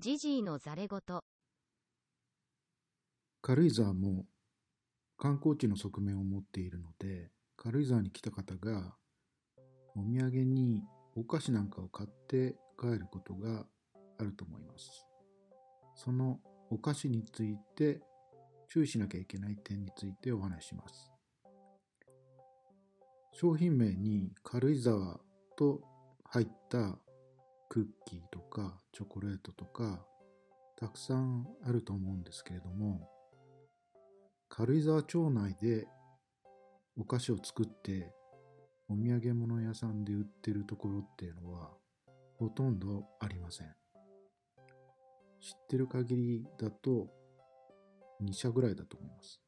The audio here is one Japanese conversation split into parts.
ジジイのざれ言。軽井沢も観光地の側面を持っているので、軽井沢に来た方がお土産にお菓子なんかを買って帰ることがあると思います。そのお菓子について注意しなきゃいけない点についてお話します。商品名に軽井沢と入ったクッキーとかチョコレートとかたくさんあると思うんですけれども軽井沢町内でお菓子を作ってお土産物屋さんで売ってるところっていうのはほとんどありません。知ってる限りだと2社ぐらいだと思います。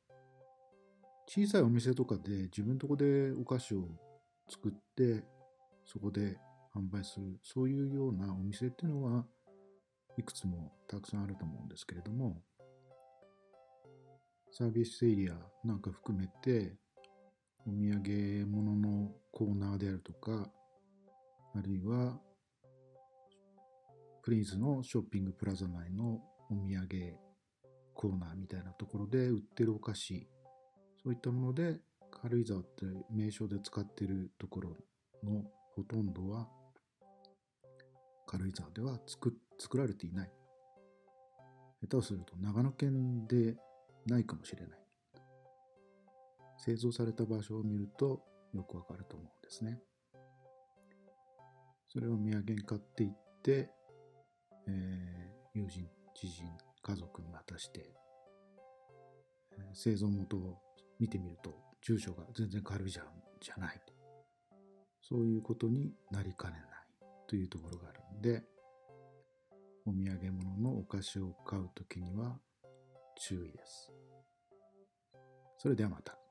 小さいお店とかで自分とこでお菓子を作ってそこで販売するそういうようなお店っていうのはいくつもたくさんあると思うんですけれどもサービスエリアなんか含めてお土産物のコーナーであるとかあるいはプリンスのショッピングプラザ内のお土産コーナーみたいなところで売ってるお菓子そういったもので軽井沢って名称で使ってるところのほとんどは軽井沢では作作られていない。下手をすると長野県でないかもしれない。製造された場所を見るとよくわかると思うんですね。それを土産に買っていって、えー、友人、知人、家族に渡して、え、製造元を見てみると住所が全然軽いじゃじゃない。そういうことになりかねない。というところがあでお土産物のお菓子を買うときには注意です。それではまた。